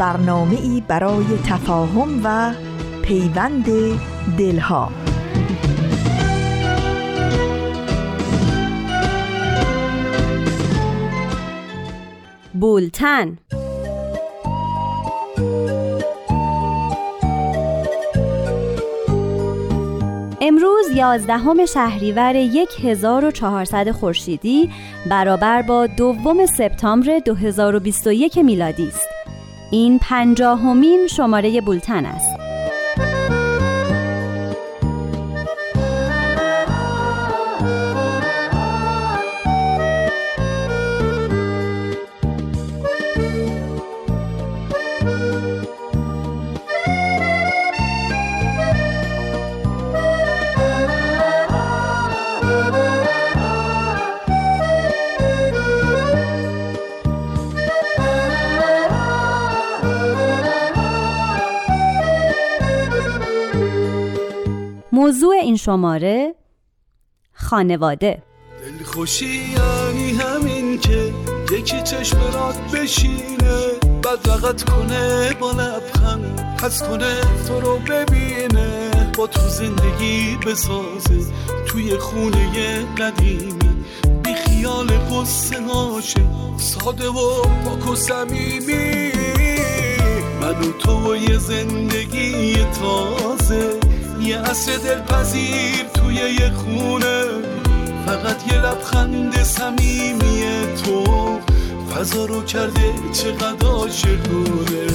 برنامه ای برای تفاهم و پیوند دلها بولتن امروز یازدهم شهریور 1400 خورشیدی برابر با دوم سپتامبر 2021 میلادی است. این پنجاهمین شماره بولتن است. موضوع این شماره خانواده. دلخوشی یعنی همین که یکی چشم رات بشینه بعد رقت کنه با لبخند پس کنه تو رو ببینه با تو زندگی بسازه توی خونه قدیمی بی خیال قصه هاشه ساده و پاک و سمیمی من و تو یه زندگی تازه. یه عصر دلپذیر توی یه خونه. فقط یه لبخند صمیمی تو. فضا رو کرده چقدر عاشقونه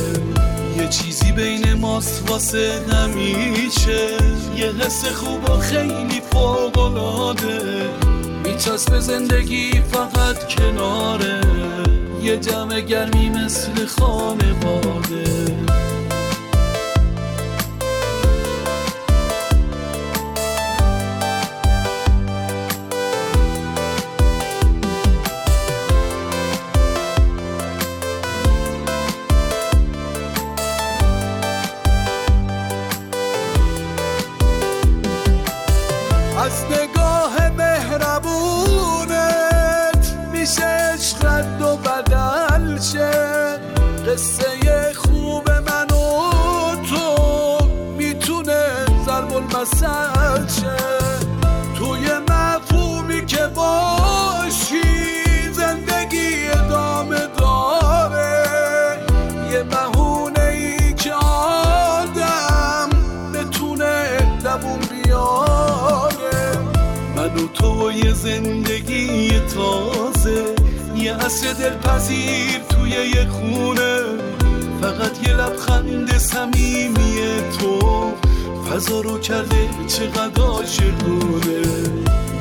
یه چیزی بین ماست واسه همیشه یه حس خوب و خیلی فوقلاده میچسب زندگی فقط کناره. یه جمع گرمی مثل خانواده. عصر دلپذیر توی یه خونه. فقط یه لبخند صمیمی تو. فضا رو کرده چقدر عاشقونه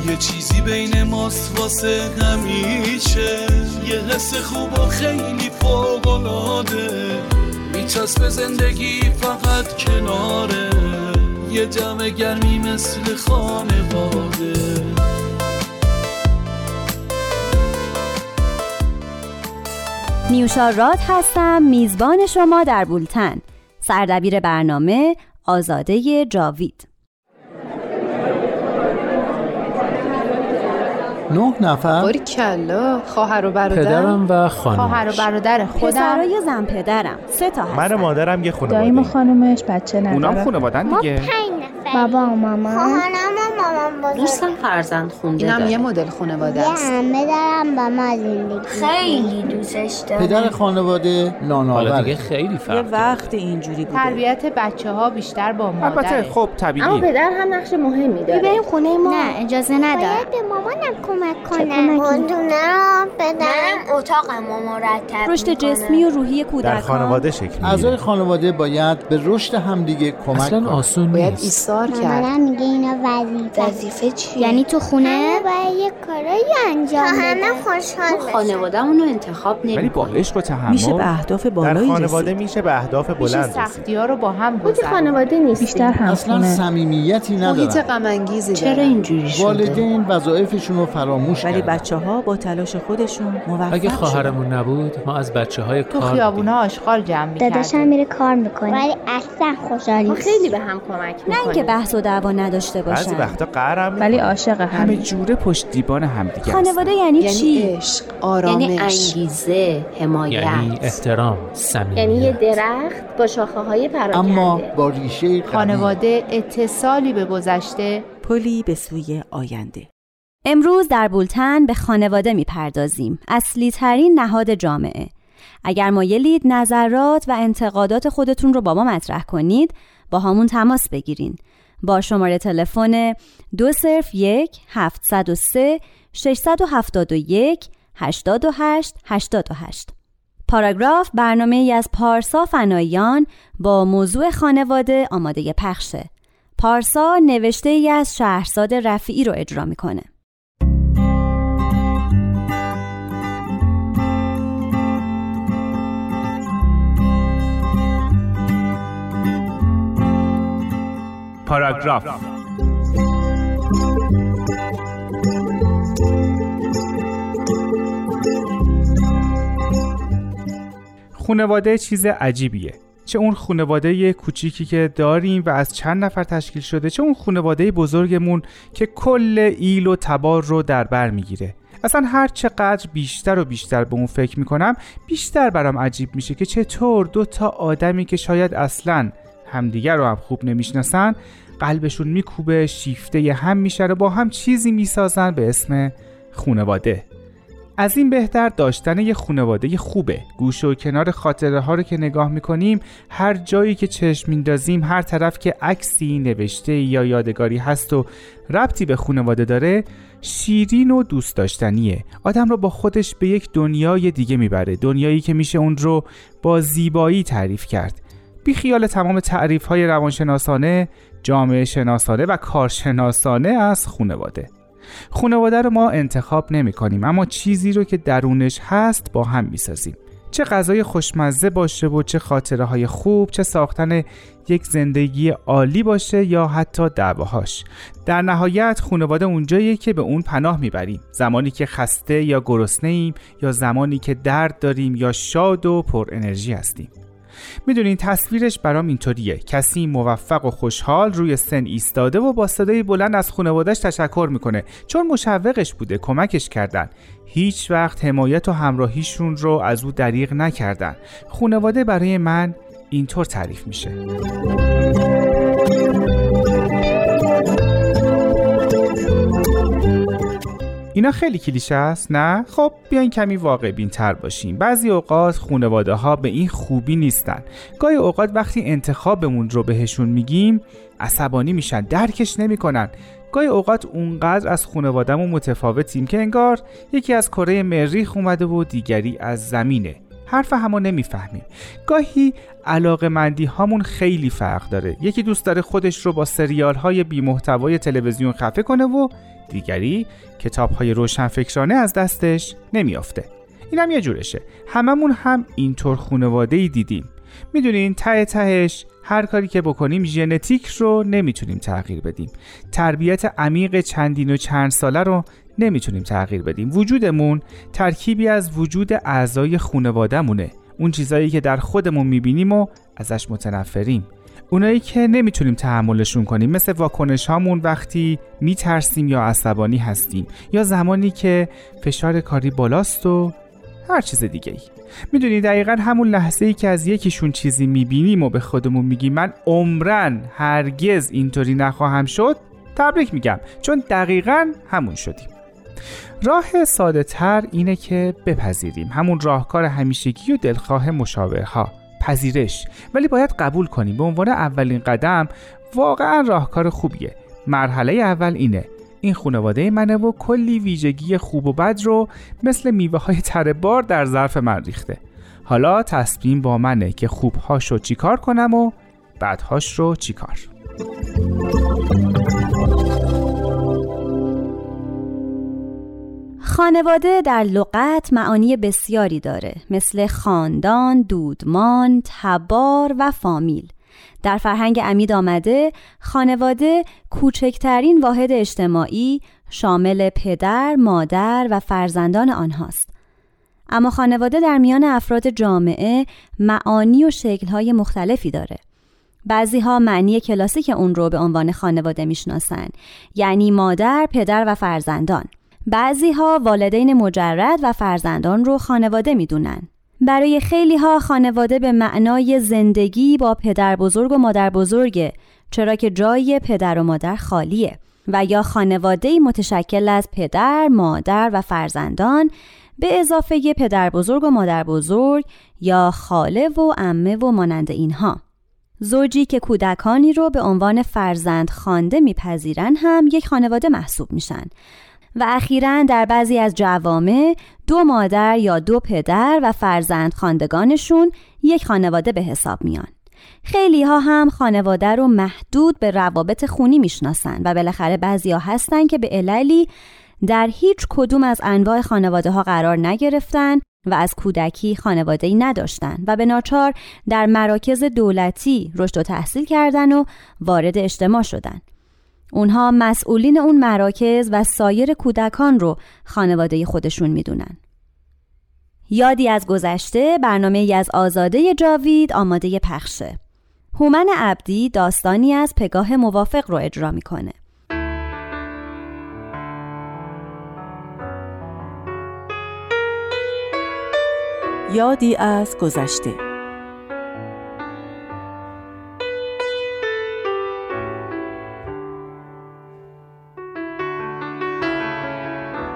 یه چیزی بین ماست واسه همیشه. یه حس خوب و خیلی فوقلاده میچسب زندگی فقط کناره. یه جمع گرمی مثل خانواده. نیوشا راد هستم میزبان شما در بولتن. سردبیر برنامه آزاده جاوید. نه نفر. باری کلا خواهر و برادر. پدرم و خانم خواهر و برادر خودم. پسرای زن پدرم. سه تا هستن. من و مادرم یه خانواده. داییم و خانومش بچه ندارم اونام خانوادن دیگه. بابا و مامان خواهرم و مامان. بزرگ دوستم فرزند خونده اینم. یه مدل خانواده یه است. همه دارم با ما زندگی خیلی دوستش دارم. پدر خانواده حالا دیگه خیلی فرق داره. وقت اینجوری بوده. تربیت بچه ها بیشتر با البته مادره. خب اما طبیعیه پدر هم نقش مهمی داره. بریم خونه ما نه اجازه ندارم باید به مامانم کمک کنم رو پدرم. اتاقمو مرتب رشد. جسمی و روحی در کودکان خانواده شکل اعضای خانواده باید به رشد همدیگه کمک اصلا کنن آسون باید نیست. ایثار کرد. مامانم میگه اینا وظیفه وظیفه چیه؟ یعنی تو خونه؟ باید یه کارایی انجام بده همه خوشحال تو خانواده اونو انتخاب ولی نمی با عشق و تحمل میشه به اهداف در بالایی خانواده رسید میشه به اهداف میشه بلند رسید. سختی ها رو با هم خود گذرون خانواده نیستی بیشتر اصلا همخونه صمیمیتی محیط ندارن. غم انگیزی چرا. اینجوری شده؟ والدین وظایفشون رو فراموش ولی کردن. بچه ها با تلاش خودشون موفق اگه شدن. خواهرمون نبود ما از بچه های تو کار خیابونا آشغال جمع داداشم می‌کردیم میره کار می‌کنه. ولی اصلا خوشحال ما نیست. خیلی به هم کمک نه می‌کنیم. اینکه بحث و دعوا نداشته بعضی باشن. وقتا قهرم ولی عاشق همه هم جوره پشتیبان همدیگه. خانواده یعنی, یعنی چی؟ عشق آرامش. یعنی انگیزه حمایت. یعنی احترام صمیمیت. یعنی یه درخت با شاخه های پراکنده. اما با ریشه خانواده اتصالی به گذشته. پلی به سوی آینده. امروز در بولتن به خانواده می‌پردازیم. اصلی ترین نهاد جامعه. اگر مایلید نظرات و انتقادات خودتون رو با ما مطرح کنید با همون تماس بگیرین. با شماره تلفن دو صرف یک هفتصد و سه ششصد و هفتاد و یک هشتاد و هشت هشتاد و هشت. پاراگراف برنامه ای از پارسا فنایان با موضوع خانواده آماده پخشه. پارسا نوشته ای از شهرزاد رفیعی رو اجرا می‌کنه. پاراگراف خونواده چیز عجیبیه. چه اون خونواده کوچیکی که داریم و از چند نفر تشکیل شده چه اون خونواده بزرگمون که کل ایل و تبار رو در بر می‌گیره. اصلا هر چقدر بیشتر و بیشتر به اون فکر می‌کنم بیشتر برام عجیب میشه که چطور دو تا آدمی که شاید اصلا همدیگر رو هم خوب نمی‌شناسن قلبشون میکوبه شیفته هم میشه و با هم چیزی می‌سازن به اسم خونواده. از این بهتر داشتن یه خونواده خوبه. گوشه و کنار خاطره ها رو که نگاه می‌کنیم هر جایی که چشم میندازیم هر طرف که عکسی نوشته یا یادگاری هست و ربطی به خونواده داره شیرین و دوست داشتنیه. آدم رو با خودش به یک دنیای دیگه می‌بره. دنیایی که میشه اون رو با زیبایی تعریف کرد. بی خیال تمام تعریف های روانشناسانه جامعه شناسانه و کارشناسانه از خونواده خانواده رو ما انتخاب نمی کنیم اما چیزی رو که درونش هست با هم می سازیم. چه غذای خوشمزه باشه و چه خاطره های خوب چه ساختن یک زندگی عالی باشه یا حتی دعواهاش. در نهایت خانواده اونجاییه که به اون پناه می‌بریم. زمانی که خسته یا گرسنه ایم یا زمانی که درد داریم یا شاد و پر انرژی هستیم. می‌دونین تصویرش برام اینطوریه. کسی موفق و خوشحال روی سن ایستاده و با صدای بلند از خانوادهش تشکر می‌کنه. چون مشوقش بوده کمکش کردن. هیچ وقت حمایت و همراهیشون رو از او دریغ نکردن. خانواده برای من اینطور تعریف میشه. اینا خیلی کلیشه است نه؟ خب بیاین کمی واقع بین تر باشیم. بعضی اوقات خانواده ها به این خوبی نیستن. گاهی اوقات وقتی انتخابمون رو بهشون میگیم عصبانی میشن درکش نمی‌کنن. گاهی اوقات اونقدر از خانوادهمون متفاوتیم که انگار یکی از کره مریخ اومده و دیگری از زمینه. حرف همو نمی‌فهمیم گاهی علاقه مندی هامون خیلی فرق داره. یکی دوست داره خودش رو با سریال های بی محتوای تلویزیون خفه کنه و دیگری کتاب های روشنفکرانه از دستش نمیافته. اینم یه جورشه. هممون هم اینطور خونواده ای دیدیم. می‌دونین ته تهش هر کاری که بکنیم ژنتیک رو نمی‌تونیم تغییر بدیم. تربیت عمیق چندین و چند ساله رو نمی‌تونیم تغییر بدیم. وجودمون ترکیبی از وجود اعضای خونوادهمونه اون چیزایی که در خودمون می‌بینیم و ازش متنفریم. اونایی که نمی‌تونیم تحملشون کنیم مثل واکنش هامون وقتی میترسیم یا عصبانی هستیم یا زمانی که فشار کاری بالاست و هر چیز دیگه ای می‌دونی دقیقا همون لحظه ای که از یکیشون چیزی می‌بینیم و به خودمون میگیم من عمرن هرگز اینطوری نخواهم شد تبریک میگم. چون دقیقا همون شدیم. راه ساده تر اینه که بپذیریم. همون راهکار همیشگی و دلخواه مشاورها. پذیرش. ولی باید قبول کنیم. به عنوان اولین قدم واقعا راهکار خوبیه. مرحله اول اینه. این خانواده منه و کلی ویژگی خوب و بد رو مثل میوه های تره بار در ظرف من ریخته. حالا تصمیم با منه که خوبهاش رو چیکار کنم و بدهاش رو چیکار. خانواده در لغت معانی بسیاری داره مثل خاندان، دودمان، تبار و فامیل. در فرهنگ امید آمده خانواده کوچکترین واحد اجتماعی شامل پدر، مادر و فرزندان آنهاست. اما خانواده در میان افراد جامعه معانی و شکلهای مختلفی داره. بعضی ها معنی کلاسیک اون رو به عنوان خانواده می‌شناسن یعنی مادر، پدر و فرزندان. بعضی ها والدین مجرد و فرزندان رو خانواده می‌دونن. برای خیلی ها خانواده به معنای زندگی با پدر بزرگ و مادر بزرگه چرا که جای پدر و مادر خالیه و یا خانواده متشکل از پدر، مادر و فرزندان به اضافه پدر بزرگ و مادر بزرگ یا خاله و امه و مانند اینها. زوجی که کودکانی رو به عنوان فرزند خانده میپذیرن هم یک خانواده محسوب میشن. و اخیرا در بعضی از جوامع دو مادر یا دو پدر و فرزند خاندگانشون یک خانواده به حساب میان خیلی ها هم خانواده رو محدود به روابط خونی می‌شناسن و بالاخره بعضی ها هستن که به عللی در هیچ کدوم از انواع خانواده ها قرار نگرفتن و از کودکی خانواده ای نداشتن و به ناچار در مراکز دولتی رشد و تحصیل کردن و وارد اجتماع شدن. اونها مسئولین اون مراکز و سایر کودکان رو خانواده خودشون می‌دونن. یادی از گذشته برنامه ای از آزاده جاوید آماده پخشه. هومن عبدی داستانی از پگاه موافق رو اجرا می‌کنه. یادی از گذشته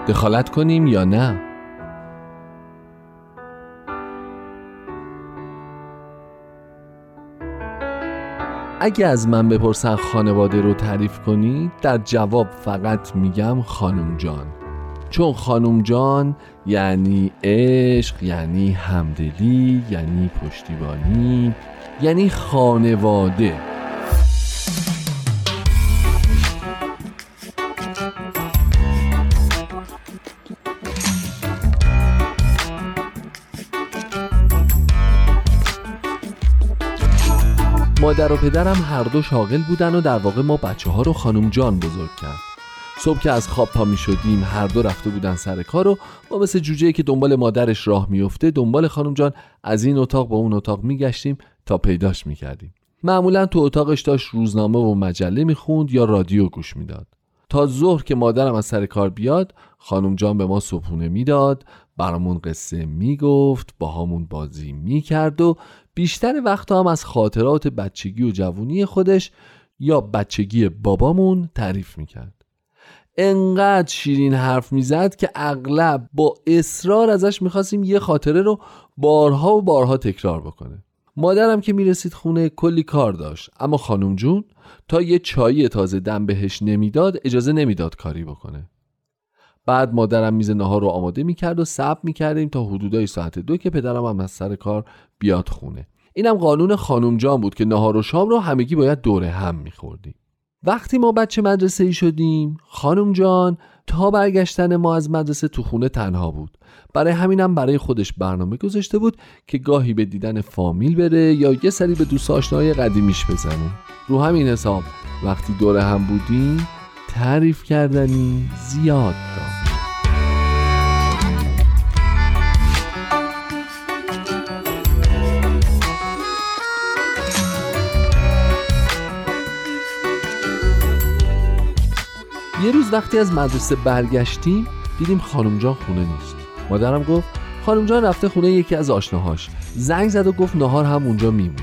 دخالت کنیم یا نه؟ اگه از من بپرسن خانواده رو تعریف کنی در جواب فقط میگم خانم جان چون خانم جان یعنی عشق یعنی همدلی یعنی پشتیبانی یعنی خانواده مادر و پدرم هر دو شاغل بودن و در واقع ما بچه ها رو خانم جان بزرگ کرد صبح که از خواب پا می شدیم هر دو رفته بودن سر کار و ما مثل جوجه که دنبال مادرش راه میفته دنبال خانم جان از این اتاق به اون اتاق می گشتیم تا پیداش می کردیم معمولا تو اتاقش داشت روزنامه و مجله می خوند یا رادیو گوش می‌داد. تا ظهر که مادرم از سر کار بیاد خانم جان به ما صبحونه می‌داد برامون قصه می‌گفت با همون بازی می‌کرد و بیشتر وقت هم از خاطرات بچگی و جوونی خودش یا بچگی بابامون تعریف می‌کرد. انقدر شیرین حرف می‌زد که اغلب با اصرار ازش می‌خواستیم یه خاطره رو بارها و بارها تکرار بکنه. مادرم که می‌رسید خونه کلی کار داشت اما خانم جون تا یه چایی تازه دم بهش نمی‌داد اجازه نمی‌داد کاری بکنه. بعد مادرم میز نهار رو آماده می‌کرد و صبر می‌کردیم تا حدودای ساعت دو که پدرم هم از سر کار بیاد خونه. اینم قانون خانم جان بود که نهار و شام رو همگی باید دوره هم میخوردیم. وقتی ما بچه مدرسه ای شدیم خانم جان تا برگشتن ما از مدرسه تو خونه تنها بود. برای همینم برای خودش برنامه گذاشته بود که گاهی به دیدن فامیل بره یا یه سری به دوست آشنای قدیمیش بزنه. رو همین حساب وقتی دوره هم بودیم تعریف کردنی زیاد داشت. یه روز وقتی از مدرسه برگشتیم دیدیم خانم جان خونه نیست. مادرم گفت خانم جان رفته خونه یکی از آشناهاش. زنگ زد و گفت نهار هم اونجا میمونه.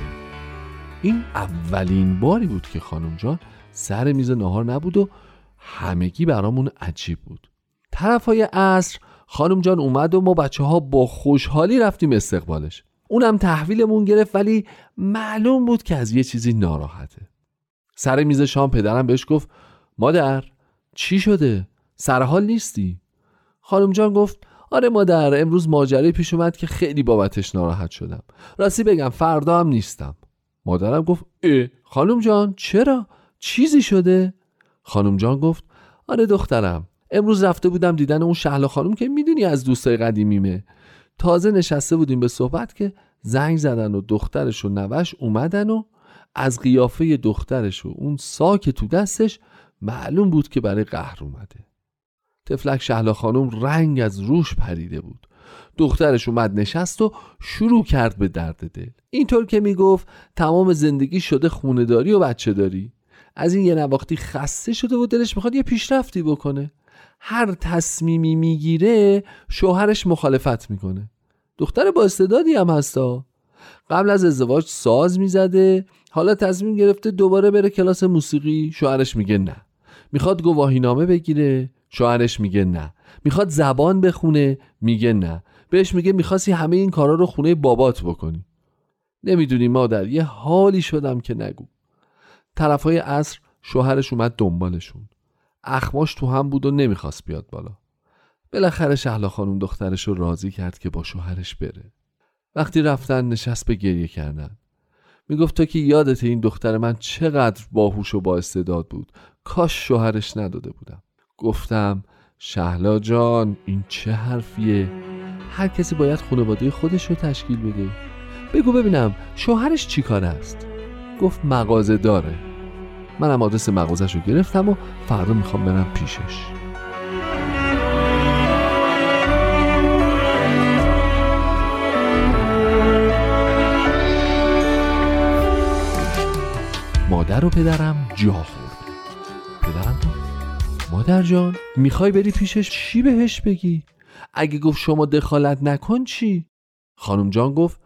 این اولین باری بود که خانم جان سر میز نهار نبود و همگی برامون عجیب بود. طرف های عصر خانم جان اومد و ما بچه ها با خوشحالی رفتیم استقبالش. اونم تحویلمون گرفت ولی معلوم بود که از یه چیزی ناراحته. سر میز شام پدرم بهش گفت مادر چی شده؟ سرحال نیستی؟ خانم جان گفت آره مادر امروز ماجرای پیش اومد که خیلی بابتش ناراحت شدم راستی بگم فردا هم نیستم مادرم گفت اه خانم جان چرا؟ چیزی شده؟ خانم جان گفت آره دخترم امروز رفته بودم دیدن اون شهلا خانم که می‌دونی از دوستای قدیمیمه تازه نشسته بودیم به صحبت که زنگ زدن و دخترش و نوش اومدن و از قیافه دخترش و اون ساک تو دستش معلوم بود که برای قهر اومده. تفلک شهلا خانم رنگ از روش پریده بود. دخترش اومد نشست و شروع کرد به درد دل. اینطور که می‌گفت تمام زندگی شده خونداری و بچه داری از این یه نواختی خسته شده و دلش می‌خواد یه پیشرفتی بکنه. هر تصمیمی می‌گیره شوهرش مخالفت می‌کنه. دختر با استعدادی هم هستا قبل از ازدواج ساز می‌زده. حالا تصمیم گرفته دوباره بره کلاس موسیقی. شوهرش میگه نه. می‌خواد گواهینامه بگیره شوهرش میگه نه. می‌خواد زبان بخونه میگه نه. بهش میگه می‌خواستی همه این کارا رو خونه بابات بکنی. نمی‌دونی مادر یه حالی شدم که نگو. طرفای عصر شوهرش اومد دنبالشون. اخماش تو هم بود و نمی‌خواست بیاد بالا. بالاخره شهلا خانم دخترش رو راضی کرد که با شوهرش بره. وقتی رفتن نشست به گریه کردن. می‌گفت تو که یادت این دختر من چقدر باهوش و با استعداد بود. کاش شوهرش نداده بودم. گفتم شهلا جان این چه حرفیه؟ هر کسی باید خانواده خودش رو تشکیل بده. بگو ببینم شوهرش چی کار است؟ گفت مغازه داره. منم آدرس مغازش رو گرفتم و فردا می‌خوام برم پیشش. مادر و پدرم جا خورد. پدرم گفت مادر جان می‌خوای بری پیشش چی بهش بگی؟ اگه گفت شما دخالت نکن چی؟ خانم جان گفت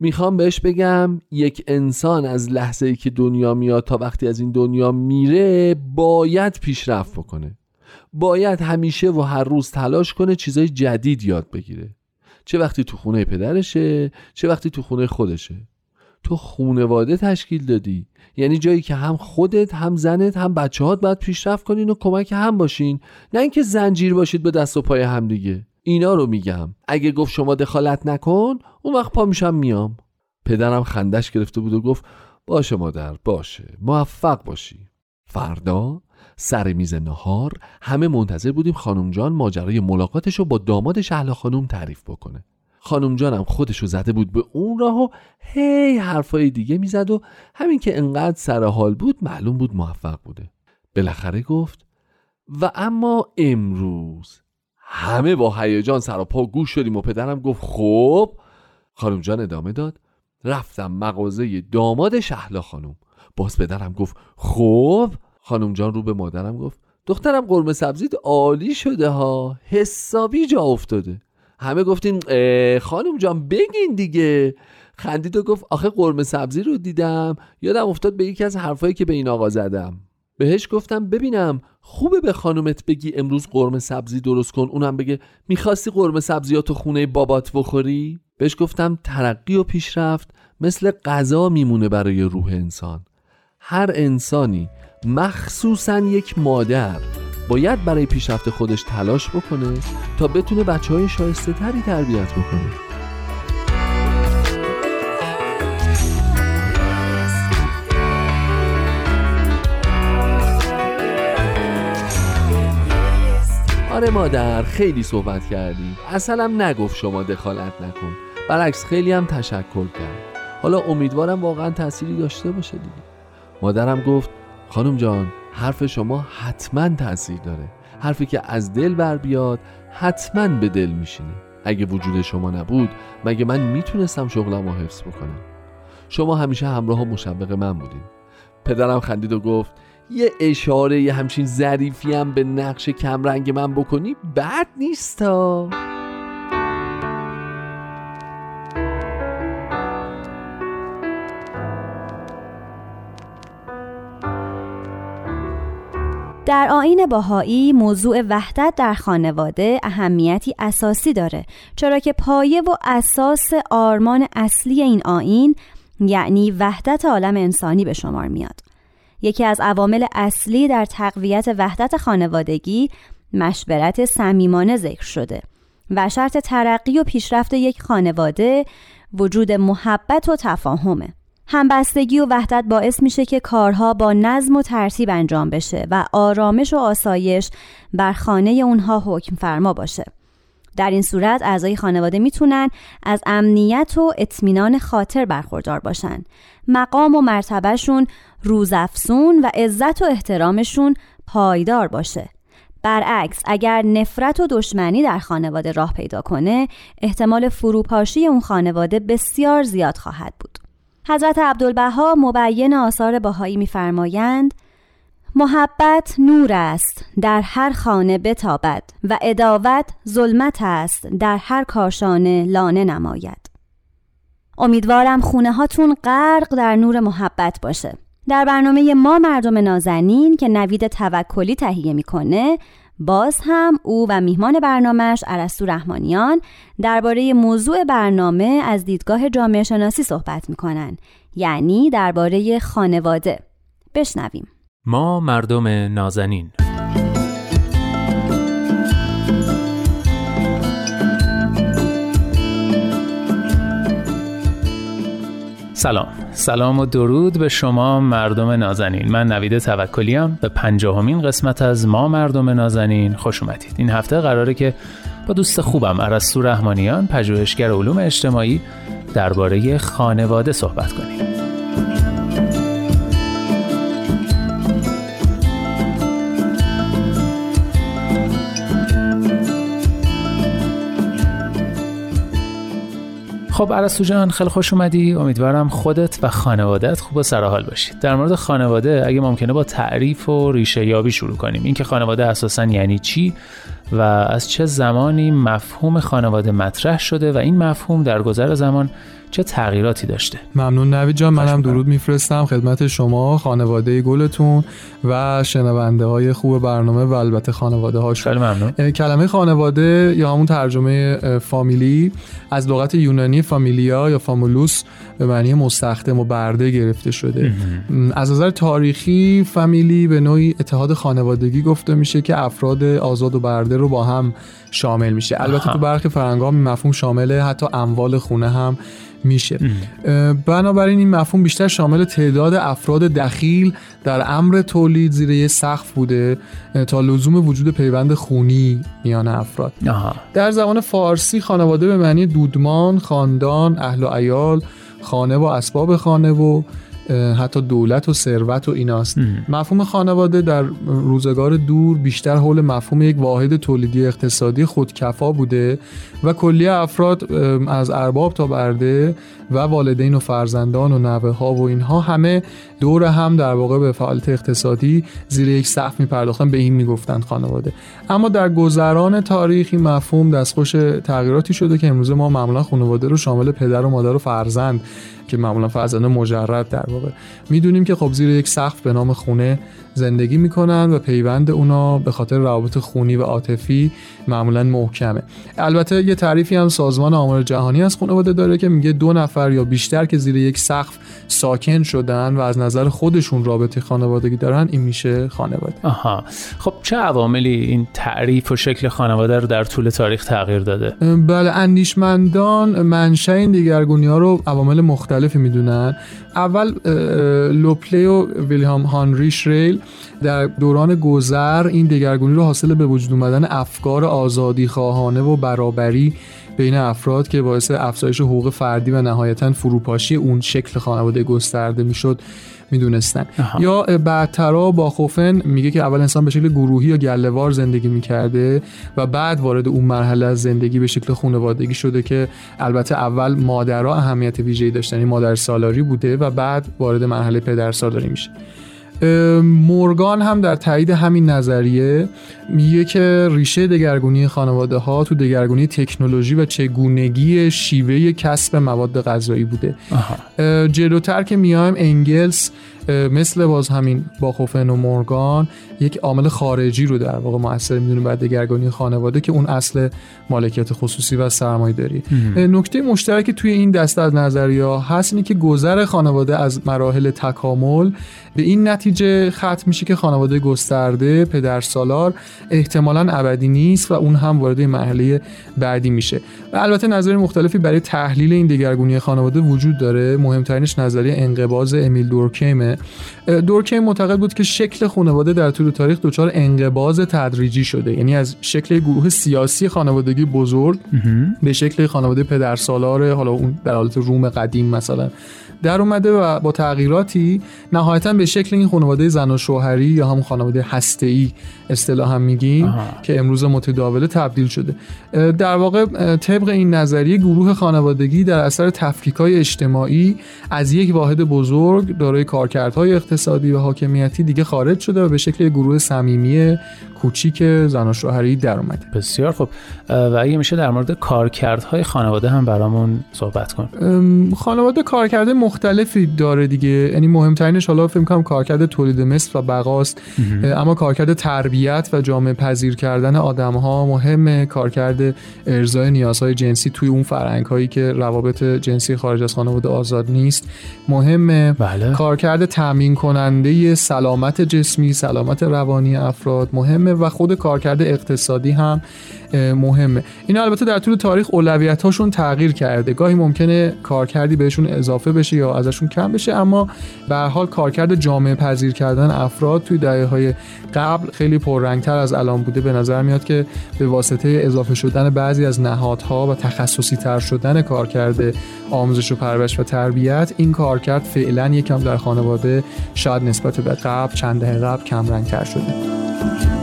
می‌خوام بهش بگم یک انسان از لحظه ای که دنیا میاد تا وقتی از این دنیا میره باید پیشرفت بکنه. باید همیشه و هر روز تلاش کنه چیزای جدید یاد بگیره. چه وقتی تو خونه پدرشه چه وقتی تو خونه خودشه. تو خونواده تشکیل دادی. یعنی جایی که هم خودت هم زنت هم بچه هات باید پیشرفت کنین و کمک هم باشین. نه اینکه زنجیر باشید به دست و پای هم دیگه. اینا رو میگم. اگه گفت شما دخالت نکن اون وقت پا میشم میام. پدرم خندش گرفته بود و گفت باشه مادر باشه. موفق باشی. فردا سر میز نهار همه منتظر بودیم خانم جان ماجرای ملاقاتش رو با داماد شهلا خانم تعریف بکنه. خانم جانم خودشو زده بود به اون راه و هی حرفای دیگه می‌زد و همین که انقدر سر حال بود معلوم بود موفق بوده. بالاخره گفت و اما امروز همه با هیجان سر و پا گوش شدیم. و پدرم گفت خب؟ خانم جان ادامه داد رفتم مغازه داماد شهلا خانم. باز پدرم گفت خب؟ خانم جان رو به مادرم گفت دخترم قرمه سبزیت عالی شده ها حسابی جا افتاده. همه گفتیم خانم جان بگین دیگه. خندید و گفت آخه قرمه سبزی رو دیدم. یادم افتاد به یکی از حرفایی که به این آقا زدم. بهش گفتم ببینم خوبه به خانومت بگی امروز قرمه سبزی درست کن. اونم بگه می‌خواستی قرمه سبزیاتو خونه بابات بخوری؟ بهش گفتم ترقی و پیشرفت مثل غذا میمونه برای روح انسان. هر انسانی مخصوصا یک مادر باید برای پیشرفت خودش تلاش بکنه تا بتونه بچه های شایسته تری تربیت بکنه. آره مادر خیلی صحبت کردیم اصلا نگفت شما دخالت نکن. برعکس خیلی هم تشکر کرد. حالا امیدوارم واقعا تأثیری داشته باشه دیگه. مادرم گفت خانم جان حرف شما حتما تاثیر داره. حرفی که از دل بر بیاد حتما به دل میشینه. اگه وجود شما نبود مگه من می‌تونستم شغلم رو حفظ بکنم؟ شما همیشه همراه و مشوق من بودین. پدرم خندید و گفت یه اشاره یه همچین ظریفی هم به نقش کمرنگ من بکنی بد نیستا. در آین باهایی موضوع وحدت در خانواده اهمیتی اساسی داره چرا که پایه و اساس آرمان اصلی این آین یعنی وحدت عالم انسانی به شمار میاد. یکی از عوامل اصلی در تقویت وحدت خانوادگی مشورت صمیمانه ذکر شده و شرط ترقی و پیشرفت یک خانواده وجود محبت و تفاهمه. همبستگی و وحدت باعث میشه که کارها با نظم و ترتیب انجام بشه و آرامش و آسایش بر خانه اونها حکم فرما باشه. در این صورت اعضای خانواده می‌تونن از امنیت و اطمینان خاطر برخوردار باشن. مقام و مرتبهشون روزافزون و عزت و احترامشون پایدار باشه. برعکس اگر نفرت و دشمنی در خانواده راه پیدا کنه احتمال فروپاشی اون خانواده بسیار زیاد خواهد بود حضرت عبدالبها مبین آثار باهایی میفرمایند محبت نور است در هر خانه بتابد و اداوت ظلمت است در هر کاشانه لانه نماید. امیدوارم خونه هاتون غرق در نور محبت باشه. در برنامه ما مردم نازنین که نوید توکلی تهیه می‌کنه باز هم او و میهمان برنامهش عرستو رحمانیان درباره موضوع برنامه از دیدگاه جامعه شناسی صحبت می‌کنن یعنی درباره خانواده. بشنویم. ما مردم نازنین. سلام. سلام و درود به شما مردم نازنین. من نوید توکلیم به پنجاهمین قسمت از ما مردم نازنین خوش اومدید. این هفته قراره که با دوست خوبم عرستو رحمانیان پژوهشگر علوم اجتماعی درباره خانواده صحبت کنیم. خب عرستو جان خیلی خوش اومدی. امیدوارم خودت و خانوادت خوب و سرحال باشید در مورد خانواده اگه ممکنه با تعریف و ریشه یابی شروع کنیم. اینکه خانواده اساسا یعنی چی و از چه زمانی مفهوم خانواده مطرح شده و این مفهوم در گذر زمان چه تغییراتی داشته؟ ممنون نوید جان منم درود میفرستم خدمت شما خانواده گلتون و شنونده های خوب برنامه و البته خانواده هاش. خیلی ممنون. کلمه خانواده یا همون ترجمه فامیلی از لغت یونانی فامیلیا یا فامولوس به معنی مستخدم و برده گرفته شده. از نظر تاریخی فامیلی به نوعی اتحاد خانوادگی گفته میشه که افراد آزاد و برده رو با هم شامل میشه. البته تو برخی فرنگا مفهوم شامل حتی اموال خونه هم میشه. بنابراین این مفهوم بیشتر شامل تعداد افراد دخیل در امر تولید زیر یه سقف بوده تا لزوم وجود پیوند خونی میان افراد. در زبان فارسی خانواده به معنی دودمان، خاندان، اهل و عیال، خانه و اسباب خانه و حتی دولت و ثروت و ایناست. مفهوم خانواده در روزگار دور بیشتر حول مفهوم یک واحد تولیدی اقتصادی خودکفا بوده و کلیه افراد از ارباب تا برده و والدین و فرزندان و نوه ها و اینها همه دور هم در واقع به فعالیت اقتصادی زیر یک سقف می پرداختن به این می‌گفتن خانواده. اما در گذران تاریخی مفهوم دستخوش تغییراتی شده که امروز ما معمولا خانواده رو شامل پدر و مادر و فرزند که معمولا فرزند مجرد در واقع. می‌دونیم که خب زیر یک سقف به نام خونه زندگی می‌کنن و پیوند اونا به خاطر روابط خونی و عاطفی معمولا محکمه. البته یه تعریفی هم سازمان آمار جهانی از خانواده داره که میگه دو نفر یا بیشتر که زیر یک سقف ساکن شدن و از نظر خودشون رابطه خانوادگی دارن این میشه خانواده. آها. خب چه عواملی این تعریف و شکل خانواده رو در طول تاریخ تغییر داده؟ بله اندیشمندان منشأ این دیگرگونی ها رو عوامل مختلفی می‌دونن. اول لوپلی و ویلیام هانری شریل در دوران گذر این دگرگونی رو حاصل به وجود اومدن افکار آزادی خواهانه و برابری بین افراد که باعث افزایش حقوق فردی و نهایتا فروپاشی اون شکل خانواده گسترده می‌شد می‌دونستن. یا بعدترا با خوفن میگه که اول انسان به شکل گروهی یا گلهوار زندگی می‌کرده و بعد وارد اون مرحله از زندگی به شکل خانوادگی شده که البته اول مادرها اهمیت ویژه‌ای داشتن یعنی مادر سالاری بوده و بعد وارد مرحله پدر سالاری میشه. مورگان هم در تایید همین نظریه میگه که ریشه دگرگونی خانواده ها تو دگرگونی تکنولوژی و چگونگی شیوه کسب مواد غذایی بوده. جلوتر که میایم انگلس مثل باز همین باخوفن و مورگان یک عامل خارجی رو در واقع موثر می‌دونه بعد دگرگونی خانواده که اون اصل مالکیت خصوصی و سرمایه داری. نکته مشترک توی این دسته از نظریه هست اینه که گذر خانواده از مراحل تکامل به این نتیجه نتیجه ختم میشه که خانواده گسترده پدر سالار احتمالا ابدی نیست و اون هم وارد مرحله بعدی میشه. و البته نظر مختلفی برای تحلیل این دگرگونی خانواده وجود داره. مهمترینش نظریه انقباض امیل دورکیمه. دورکیم معتقد بود که شکل خانواده در طول تاریخ دچار انقباض تدریجی شده. یعنی از شکل گروه سیاسی خانوادگی بزرگ به شکل خانواده پدر سالار حالا اون در حالت روم قدیم مثلا در اومده و با تغییراتی نهایتا به شکل این خانواده زن و شوهری یا همون خانواده هسته ای اصطلاحا میگیم که امروز متداوله تبدیل شده. در واقع طبق این نظریه گروه خانوادگی در اثر تفکیکای اجتماعی از یک واحد بزرگ دارای کارکردهای اقتصادی و حاکمیتی دیگه خارج شده و به شکل گروه صمیمی کوچیک زن و شوهری در اومده. بسیار خوب. و اگه میشه در مورد کارکردهای خانواده هم برامون صحبت کن خانواده کارکرد مختلفی داره دیگه. یعنی مهمترینش حالا فکر کنم کارکرد تولید مثل و بقاست. اما کارکرد تربیت و جامعه پذیر کردن آدم ها مهمه. کارکرد ارزای نیازهای جنسی توی اون فرهنگ هایی که روابط جنسی خارج از خانواده آزاد نیست مهمه. بله. کارکرد تامین کننده سلامت جسمی سلامت روانی افراد مهمه و خود کارکرد اقتصادی هم مهمه. اینا البته در طول تاریخ اولویت هاشون تغییر کرده. گاهی ممکنه کارکردی بهشون اضافه بشه یا ازشون کم بشه اما به حال کارکرد جامعه پذیر کردن افراد توی دهه های قبل خیلی پررنگتر از الان بوده. به نظر میاد که به واسطه اضافه شدن بعضی از نهادها و تخصصی تر شدن کارکرد آموزش و پرورش و تربیت این کارکرد فعلا یکم در خانواده شاید نسبت به قبل چند دهه قبل کم رنگتر شده.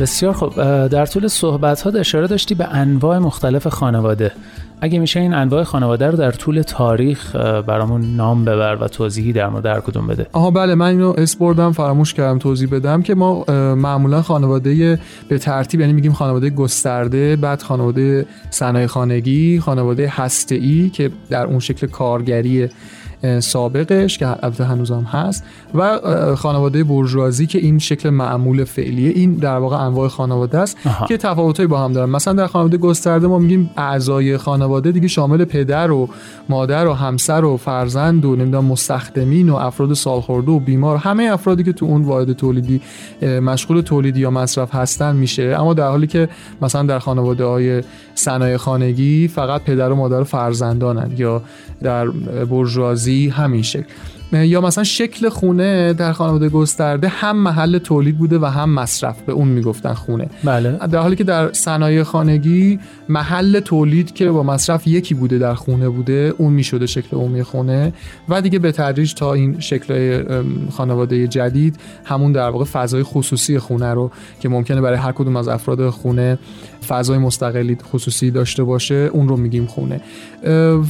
بسیار خوب. در طول صحبت ها اشاره داشتی به انواع مختلف خانواده. اگه میشه این انواع خانواده رو در طول تاریخ برامون نام ببر و توضیحی در مورد هر کدوم بده. آها بله من اینو اسپوردم فراموش کردم توضیح بدم که ما معمولا خانواده به ترتیب یعنی میگیم خانواده گسترده بعد خانواده صنایع خانگی خانواده هسته ای که در اون شکل کارگری سابقش که البته هنوزم هست و خانواده برجوازی که این شکل معمول فعلیه این در واقع انواع خانواده است آها. که تفاوتایی با هم دارن. مثلا در خانواده گسترده ما میگیم اعضای خانواده دیگه شامل پدر و مادر و همسر و فرزند و نمی‌دونم مستخدمین و افراد سالخورده و بیمار. همه افرادی که تو اون واحد تولیدی مشغول تولیدی یا مصرف هستن میشه. اما در حالی که مثلا در خانواده های صنایع خانگی فقط پدر و مادر و فرزندانن یا در برجوازی همین شکل. یا مثلا شکل خونه در خانواده گسترده هم محل تولید بوده و هم مصرف به اون می‌گفتن خونه. بله. در حالی که در صنایع خانگی محل تولید که با مصرف یکی بوده در خونه بوده اون می‌شده شکل عمومی خونه و دیگه به تدریج تا این شکل خانواده جدید همون در واقع فضای خصوصی خونه رو که ممکنه برای هر کدوم از افراد خونه فضای مستقلی خصوصی داشته باشه اون رو میگیم خونه.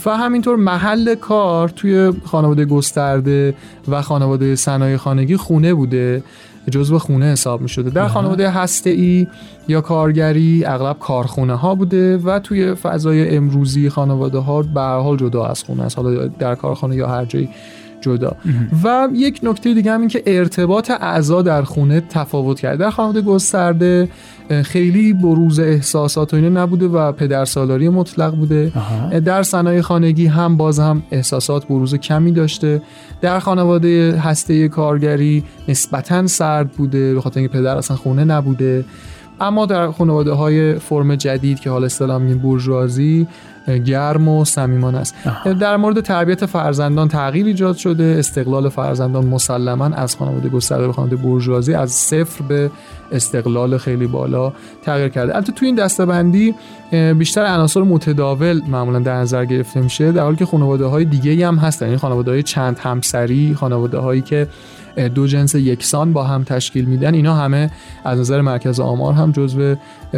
و همینطور محل کار توی خانواده گسترده و خانواده صنایع خانگی خونه بوده جزو خونه حساب می شده در خانواده هسته ای یا کارگری اغلب کارخونه ها بوده و توی فضای امروزی خانواده ها به حال جدا از خونه است. حالا در کارخانه یا هر جایی جدا. و یک نکته دیگه هم این که ارتباط اعضا در خونه تفاوت کرده در خانواده گسترده خیلی بروز احساسات و اینه نبوده و پدر سالاری مطلق بوده. آها. در صنایع خانگی هم باز هم احساسات بروز کمی داشته. در خانواده هسته کارگری نسبتا سرد بوده به خاطر اینکه پدر اصلا خونه نبوده. اما در خانواده های فرم جدید که حالا اصطلاح میگیم بورژوازی گرم و صمیمانه است. در مورد تربیت فرزندان تغییر ایجاد شده. استقلال فرزندان مسلما از خانواده گسترده به خانواده بورژوازی از صفر به استقلال خیلی بالا تغییر کرده. البته توی این دستبندی بیشتر عناصر متداول معمولا در نظر گرفته میشه در حالی که خانواده های دیگه هم هستن. یعنی خانواده های چند همسری خانواده هایی که دو جنس یکسان با هم تشکیل میدن. اینا همه از نظر مرکز آمار هم جزو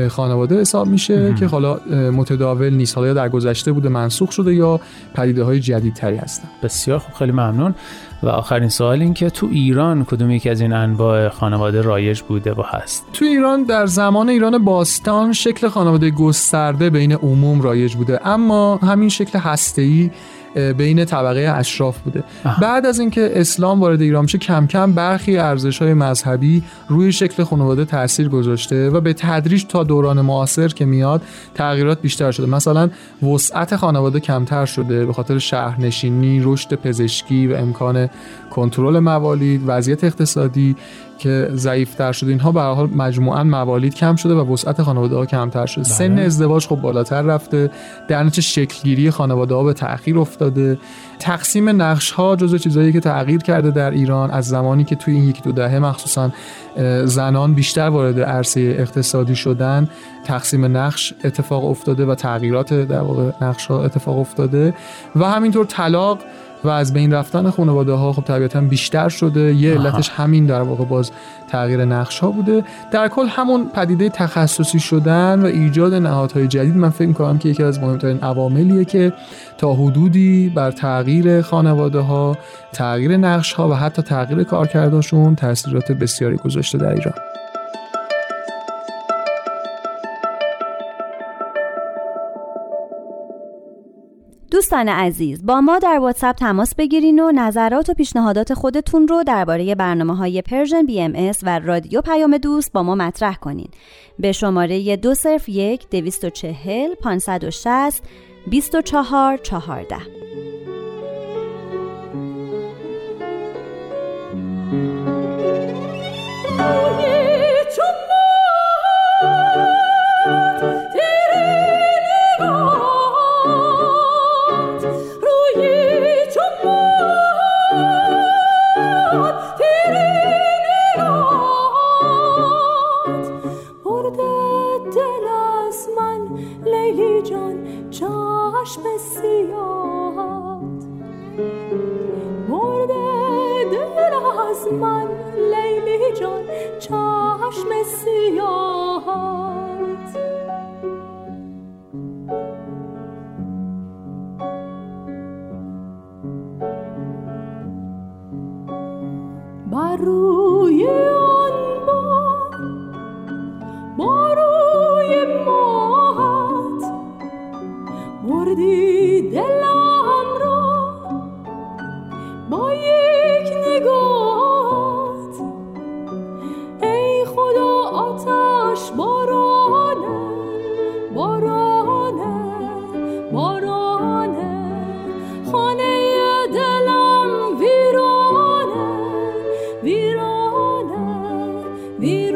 خانواده حساب میشه که حالا متداول نیست. حالا یا در گذشته بوده منسوخ شده یا پدیده های جدیدتری هستن. بسیار خوب خیلی ممنون. و آخرین سوال این که تو ایران کدوم یکی از این انواع خانواده رایج بوده و هست؟ تو ایران در زمان ایران باستان شکل خانواده گسترده بین عموم رایج بوده. اما همین شکل هسته‌ای بین طبقه اشراف بوده. بعد از اینکه اسلام وارد ایران میشه کم کم برخی ارزش های مذهبی روی شکل خانواده تاثیر گذاشته و به تدریج تا دوران معاصر که میاد تغییرات بیشتر شده. مثلا وسعت خانواده کمتر شده به خاطر شهرنشینی رشد پزشکی و امکان کنترل موالید وضعیت اقتصادی. که ضعیفتر شده. اینها به حال مجموعا موالید کم شده و وسعت خانواده ها کمتر شده. سن ازدواج خب بالاتر رفته. در نتیجه شکلگیری خانواده ها به تأخیر افتاده. تقسیم نقش ها جزو چیزایی که تغییر کرده در ایران از زمانی که توی این یک دو دهه مخصوصا زنان بیشتر وارد عرصه اقتصادی شدن تقسیم نقش اتفاق افتاده و تغییرات در واقع نقش ها اتفاق افتاده. و همینطور طلاق و از بین رفتن خانواده ها خب طبیعتا بیشتر شده. یه علتش همین در واقع باز تغییر نقش ها بوده. در کل همون پدیده تخصصی شدن و ایجاد نهادهای جدید من فکر می‌کنم که یکی از مهمترین عواملیه که تا حدودی بر تغییر خانواده ها تغییر نقش ها و حتی تغییر کارکردشون تاثیرات بسیاری گذاشته در ایران. دوستان عزیز با ما در واتساپ تماس بگیرین و نظرات و پیشنهادات خودتون رو درباره برنامه های Persian BMS و رادیو پیام دوست با ما مطرح کنین. به شماره 201 240 560 24 14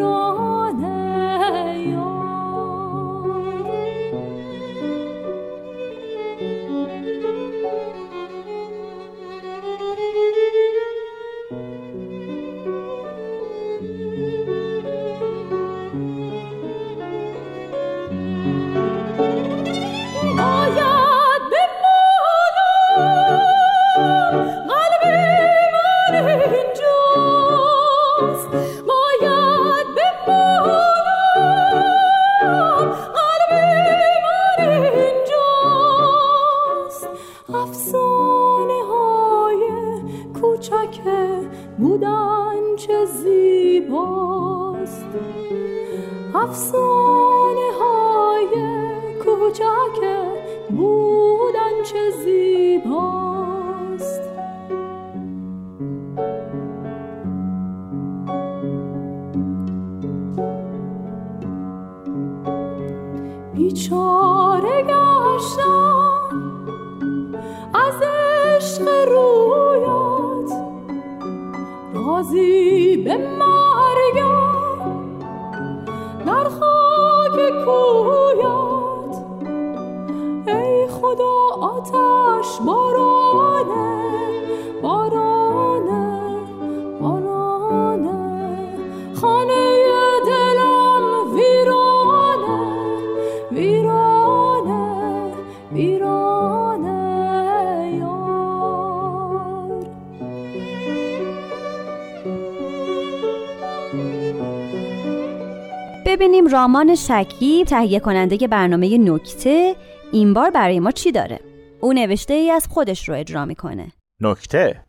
ببینیم رامان شکیب تهیه کننده برنامه نکته این بار برای ما چی داره؟ او نوشته ای از خودش رو اجرا می‌کنه. نکته؟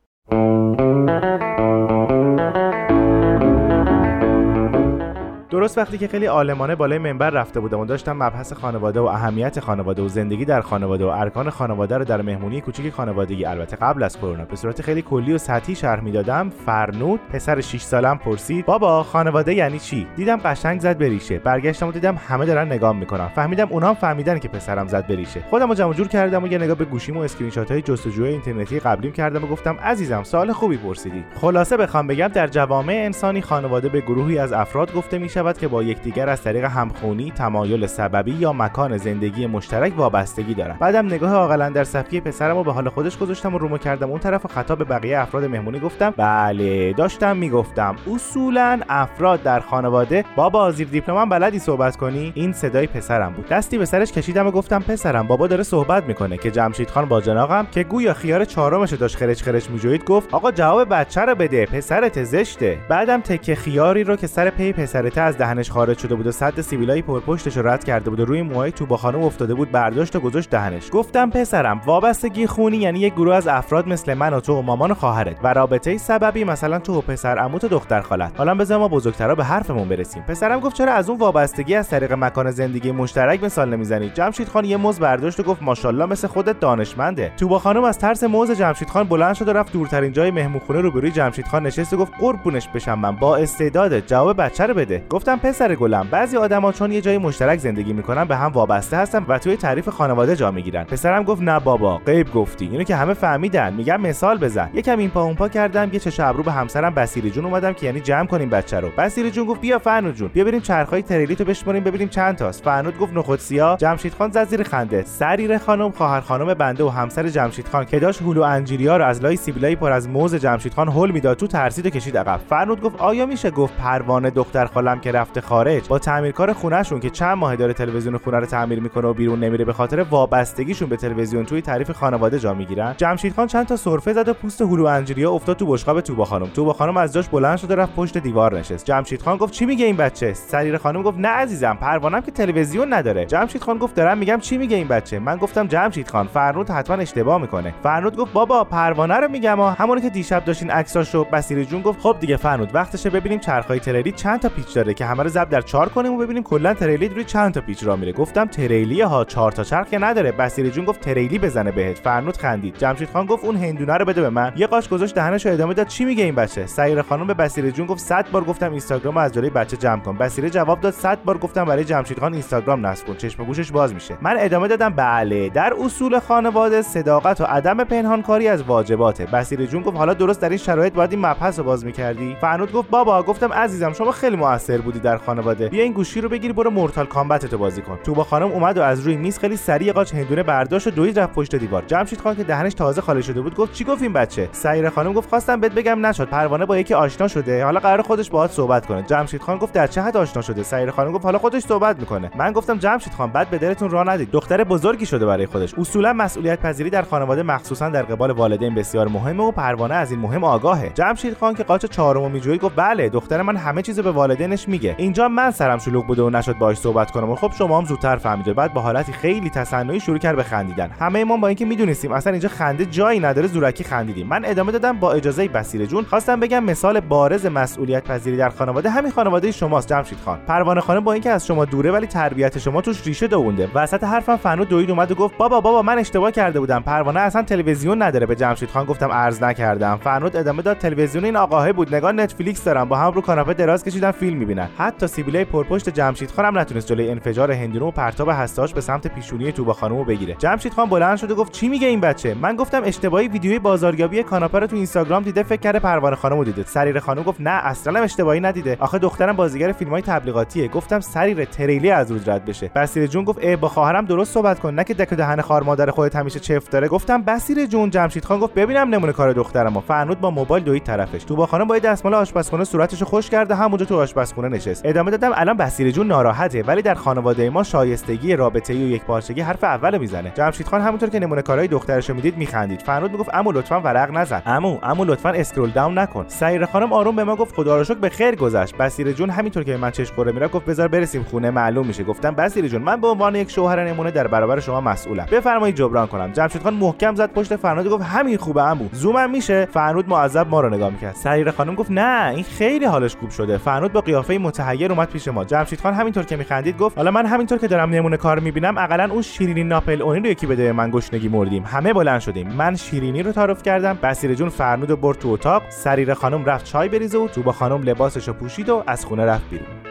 درست وقتی که خیلی عالمانه بالای منبر رفته بودم و داشتم مبحث خانواده و اهمیت خانواده و زندگی در خانواده و ارکان خانواده رو در مهمونی کوچیک خانوادگی البته قبل از کرونا به صورت خیلی کلی و سطحی شرح می‌دادم فرنود پسر 6 سالم پرسید بابا خانواده یعنی چی؟ دیدم قشنگ زد به ریشه برگشتم و دیدم همه دارن نگام می‌کنن. فهمیدم اونام فهمیدن که پسرم زد به ریشه. خودمو جمع جور کردم و یه نگاه به گوشیم و اسکرین شات های جستجوی اینترنتی قبلیم کردم و گفتم عزیزم سوال خوبی پرسیدی. خلاصه بخوام بگم در جوامع انسانی خانواده به گروهی از افراد گفته می شود که با یکدیگر از طریق همخونی تمایل سببی یا مکان زندگی مشترک وابستگی دارند بعدم نگاه عاقلا در صفحه پسرم رو به حال خودش گذاشتم و رومو کردم. اون طرف خطاب به بقیه افراد مهمونی گفتم. بله داشتم می‌گفتم. اصولا افراد در خانواده بابا زیر دیپلمم بلدی صحبت کنی؟ این صدای پسرم بود. دستی به سرش کشیدم و گفتم پسرم بابا داره صحبت می‌کنه که جمشید خان با جناقم که گویا خیار چهارمش داشت خرچ خرچ میجوید گفت آقا جواب بچه رو بده پسرت زشته. بعدم تکه خیاری رو که سر پی پسرته از دهنش خارج شده بود و صد سیبیلای پرپشتش رو رد کرده بود و روی موهای تو خانم افتاده بود. برداشت و گذاشت دهنش. گفتم پسرم وابستگی خونی یعنی یک گروه از افراد مثل من و تو و مامان و خواهرت و رابطه سببی مثلا تو و پسر عموت و دختر خالت. حالا بذار ما بزرگترا به حرفمون برسیم. پسرم گفت چرا از اون وابستگی از طریق مکان زندگی مشترک مثال نمی‌زنید جمشید خان یه موز برداشت و گفت ماشاءالله مثل خودت دانشمنده. توبا خانم از ترس موز جمشید خان بلند شد و رفت دورترین جای مهمونخونه روبروی جمشید خان نشست و گفت قربونش بشم من. با استعداد جواب بچه رو بده. گفتم پسر گلم بعضی آدما چون یه جای مشترک زندگی می‌کنن به هم وابسته هستن و توی تعریف خانواده جا می‌گیرن. پسرم گفت نه بابا غیب گفتی. اینو که همه فهمیدن. میگم مثال بزن. یکم این پا اون پا کردم یه چش ابرو به همسرم بسیری جون اومدم که یعنی جمع کنیم بچه رو. بسیری جون گفت بیا فنو جون. بیا بریم چرخای تریلی تو بشماریم ببینیم چند تاست. فرنود گفت نخود سیاه جمشید خان زد زیر خنده. سریر خانم خواهر خانم بنده و همسر جمشید خان که داشت هلو انجیریا رو از لای سیبیلای پر از موز جمشید خان هول می‌داد تو ترسید و کشید عقب. فرنود گفت آیا میشه؟ گفت پروانه دختر خالم که رفته خارج. با تعمیرکار خونهشون که چند ماه داره تلویزیون خونه رو تعمیر می‌کنه و بیرون نمیره به خاطر وابستگیشون به تلویزیون توی تعریف خانواده جا می‌گیرن. جمشید خان چند تا سرفه زد و پوست هلو انجیریا افتاد تو بشقاب توبا خانم. توبا خانم از جاش بلند شد و رفت پشت دیوار نشست. جمشید خان گفت چی میگه این بچه؟ سریر خانم گفت نه عزیزم پروانم که تلویزیون نداره. جمشید خان گفت دارم میگم چی میگه این بچه؟ من گفتم جمشید خان فرنود حتما اشتباه می‌کنه. فرنود گفت بابا پروانه رو میگم ها. همونی که دیشب داشتین عکساشو بسیری جون گفت خب دیگه فرنود وقتشه ببینیم چرخای تریلی چند تا پیچ داره که همه رو ضرب در چهار کنیم و ببینیم کلا تریلی روی چند تا پیچ راه میره. گفتم تریلی ها چهار تا چرخ که نداره. بصیره جون گفت تریلی بزنه بهت. فرنود خندید. جمشید خان گفت اون هندونه رو بده به من. یه قاش گذاشت دهنشو ادامه داد. چی میگه این بچه؟ سعیر خانم به بصیره جون گفت 100 بار گفتم اینستاگرام از جلوی بچه جمع کن. بصیره جواب داد 100 بار گفتم برای جمشید خان اینستاگرام نصب کن. چشم گوشش باز میشه. من ادامه دادم بله. در اصول خانواده صداقت و عدم پنهانکاری از واجباته. بصیره جون گفت حالا درست در این شرایط باید این مبحث رو باز می‌کردی؟ فرنود گفت بابا گفتم عزیزم شما خیلی موثر بودی. در خانواده. بیا این گوشی رو بگیر برو Mortal Kombat تو بازی کن. توبا خانم اومد و از روی میز خیلی سریع قاچ هندونه برداشت و دوید رفت پشت دیوار. جمشید خان که دهنش تازه خالی شده بود گفت چی گفت این بچه؟ سعیر خانم گفت خواستم بهت بگم نشد پروانه با یکی آشنا شده. حالا قرار خودش باهات صحبت کنه. جمشید خان گفت در چه حد آشنا شده؟ سعیر خانم گفت حالا خودش صحبت می‌کنه. من گفتم جمشید خان بعد به دلتون راه ندید. دختر بزرگی شده برای خودش. اصولا مسئولیت پذیری در خانواده مخصوصا در قبال والدین بسیار مهمه و پروانه از این مهم آگاهه. جمشید خان که قاچ چهارمو میجوید گفت بله دختر من همه چیزو به والدینش میگه. اینجا من سرم شلوغ بوده و نشد باهاش صحبت کنم و خب شما هم زودتر فهمیده. بعد با حالتی خیلی تصنعی شروع کرد به خندیدن. همه ما با اینکه می‌دونستیم اصلا اینجا خنده جایی نداره زورکی خندیدیم. من ادامه دادم با اجازه بسیره جون. خواستم بگم مثال بارز مسئولیت پذیری در خانواده همین خانواده شماست جمشید خان. پروانه خانم با اینکه از شما دوره ولی تربیت شما توش ریشه دوونده. وسط حرفم فنو دوید اومد و گفت بابا بابا من اشتباه کرده بودم. پروانه اصلا تلویزیون نداره. به جمشید خان گفتم ارز نکردم. فرنود ادامه داد تلویزیون این آقاهه بود. نگاه نتفلیکس دارم. با هم رو کاناپه دراز کشیدن فیلم می‌بینن. حتی سیبیلای پرپشت جمشید خانم نتونست جلوی انفجار هندونه و پرتاب هستاش به سمت پیشونی توبا خانم بگیره. جمشید خان بلند شد و گفت چی میگه این بچه؟ من گفتم اشتباهی ویدیوی بازاریابی کاناپه رو تو اینستاگرام دیده فکر کرده پروانه خانم دیده. سریر خانم گفت نه اصلا اشتباهی ندیده. آخه دخترم بازیگر فیلمای تبلیغاتیه. گفتم سریر تریلی از روز رد بشه. بسیر جون گفت ای با خواهرم درست صحبت کن. نه که دک دهن خار مادر خودت همیشه چفت داره. گفتم بسیر جون. جمشید خان گفت ببینم نمونه کار دخترمو. فرنود با موبایل دوید طرفش. تو با خانم با دستمال آشپزخونه صورتشو خوش کرده همونجا تو آشپزخونه نشست. ادامه دادم الان بسیر جون ناراحته ولی در خانواده ما شایستگی رابطه و یک پارچگی حرف اول می‌زنه. جمشید خان همونطور که نمونه کارهای دخترشو می‌دید میخندید. فرنود می‌گفت عمو لطفا ورق نزن. عمو عمو لطفا اسکرول داون نکن. سعیر خانم آروم به ما گفت خدا رو به خیر گذشت. بسیر جون همینطور که من چش قره میره گفت بذار برسیم خونه معلوم میشه. گفتم بسیر جون من به عنوان یک شوهر نمونه در برابر شما مسئولم. بفرمایید جبران کنم. جمشید خان محکم زد پشت فرنود گفت همین خوبه عمو زومم میشه. فرنود معذب ما رو نگاه می‌کرد. سعیر خانم گفت نه این خیلی حالش خوب شده. فرنود با قیافه متحیر اومد پیش ما. جمشید خان همینطور که میخندید گفت حالا من همینطور که دارم نمونه کار می‌بینم اقلا اون شیرینی ناپل اونی رو یکی بده من گشنگی مردیم. همه بلند شدیم. من شیرینی رو تعارف کردم بسیر جون فرنود و برد تو اتاق سریر خانم رفت چای بریزه و تو با خانم لباسش رو پوشید و از خونه رفت بیرون.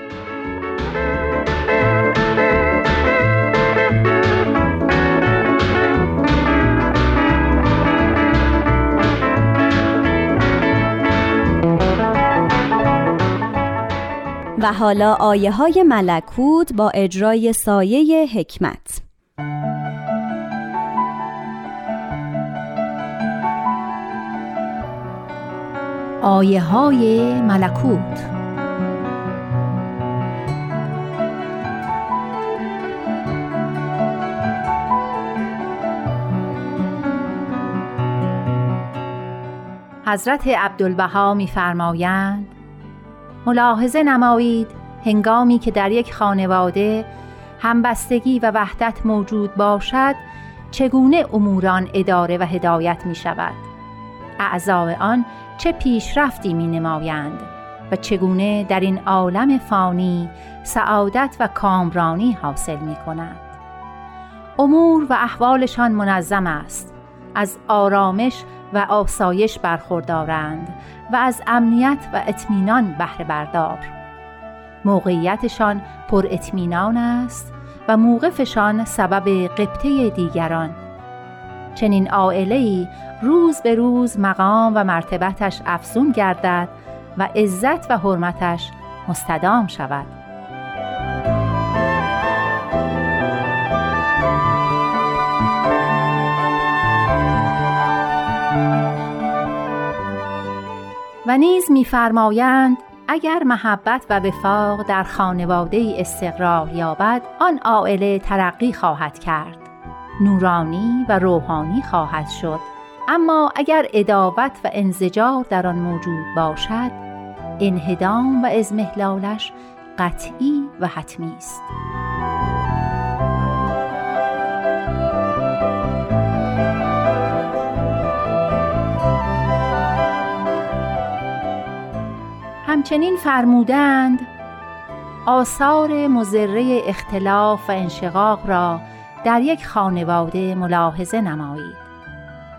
و حالا آیه های ملکوت با اجرای سایه حکمت. آیه های ملکوت. حضرت عبدالبها میفرمایند ملاحظه نمایید هنگامی که در یک خانواده همبستگی و وحدت موجود باشد چگونه اموران اداره و هدایت می شود اعضای آن چه پیشرفتی می نمایند و چگونه در این عالم فانی سعادت و کامرانی حاصل می کنند امور و احوالشان منظم است. از آرامش و آسایش برخوردارند و از امنیت و اطمینان بهره بردار. موقعیتشان پر اطمینان است و موقفشان سبب قبطه دیگران. چنین عائله روز به روز مقام و مرتبتش افزون گردد و عزت و حرمتش مستدام شود. و نیز میفرمایند اگر محبت و وفاق در خانواده استقرار یابد آن عائله ترقی خواهد کرد. نورانی و روحانی خواهد شد. اما اگر اداوت و انزجار در آن موجود باشد انهدام و ازمهلالش قطعی و حتمی است. همچنین فرمودند آثار مزره اختلاف و انشقاق را در یک خانواده ملاحظه نمایید.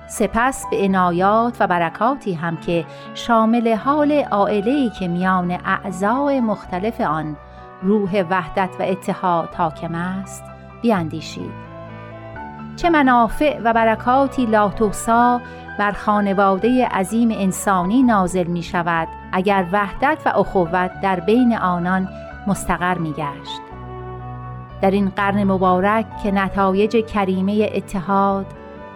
سپس به عنایات و برکاتی هم که شامل حال عائله‌ای که میان اعضای مختلف آن روح وحدت و اتحاد حاکم است بیاندیشید چه منافع و برکاتی لاتوسا بر خانواده عظیم انسانی نازل می شود اگر وحدت و اخوت در بین آنان مستقر می گشت. در این قرن مبارک که نتایج کریمه اتحاد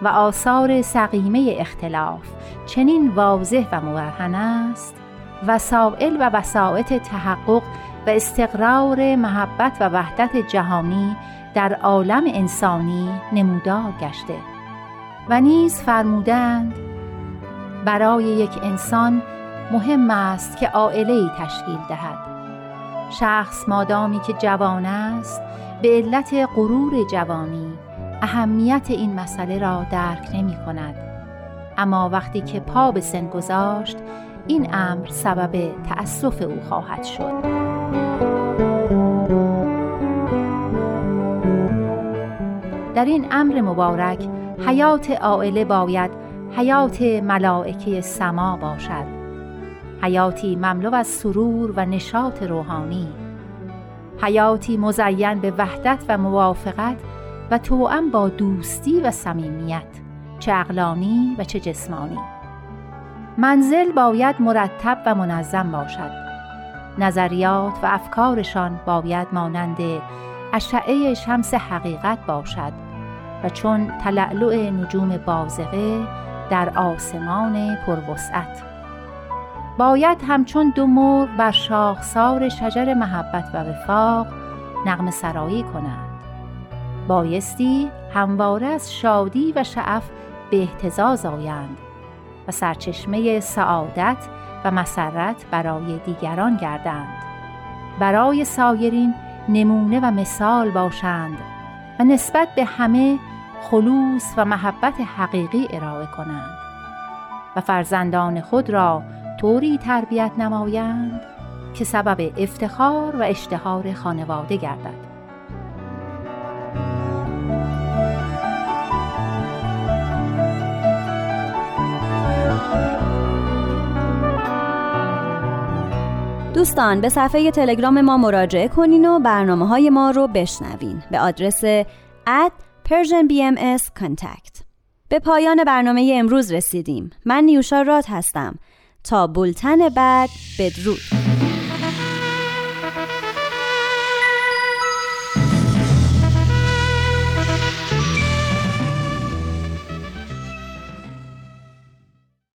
و آثار سقیمه اختلاف چنین واضح و مبرهن است وسائل و وسایط تحقق و استقرار محبت و وحدت جهانی در عالم انسانی نمودار گشته و نیز فرمودند برای یک انسان مهم است که عائله تشکیل دهد. شخص مادامی که جوان است به علت غرور جوانی اهمیت این مسئله را درک نمی کند. اما وقتی که پا به سن گذاشت این امر سبب تأسف او خواهد شد. در این امر مبارک حیات عائله باید حیات ملائکه سما باشد. حیاتی مملو از سرور و نشاط روحانی. حیاتی مزین به وحدت و موافقت و توأم با دوستی و صمیمیت چه عقلانی و چه جسمانی. منزل باید مرتب و منظم باشد. نظریات و افکارشان باید مانند اشعه شمس حقیقت باشد و چون تلعلع نجوم بازغه در آسمان پروسعت. باید همچون دو مرغ بر شاخسار شجر محبت و وفاق نغم سرایی کنند. بایستی همواره از شادی و شعف به احتزاز آیند و سرچشمه سعادت و مسرت برای دیگران گردند. برای سایرین نمونه و مثال باشند و نسبت به همه خلوص و محبت حقیقی ارائه کنند و فرزندان خود را طوری تربیت نمایند که سبب افتخار و اشتهار خانواده گردد. دوستان به صفحه تلگرام ما مراجعه کنین و برنامه های ما رو بشنوین به آدرس at persianbms contact به پایان برنامه امروز رسیدیم. من نیوشا راد هستم. تا بولتن بعد بدرود.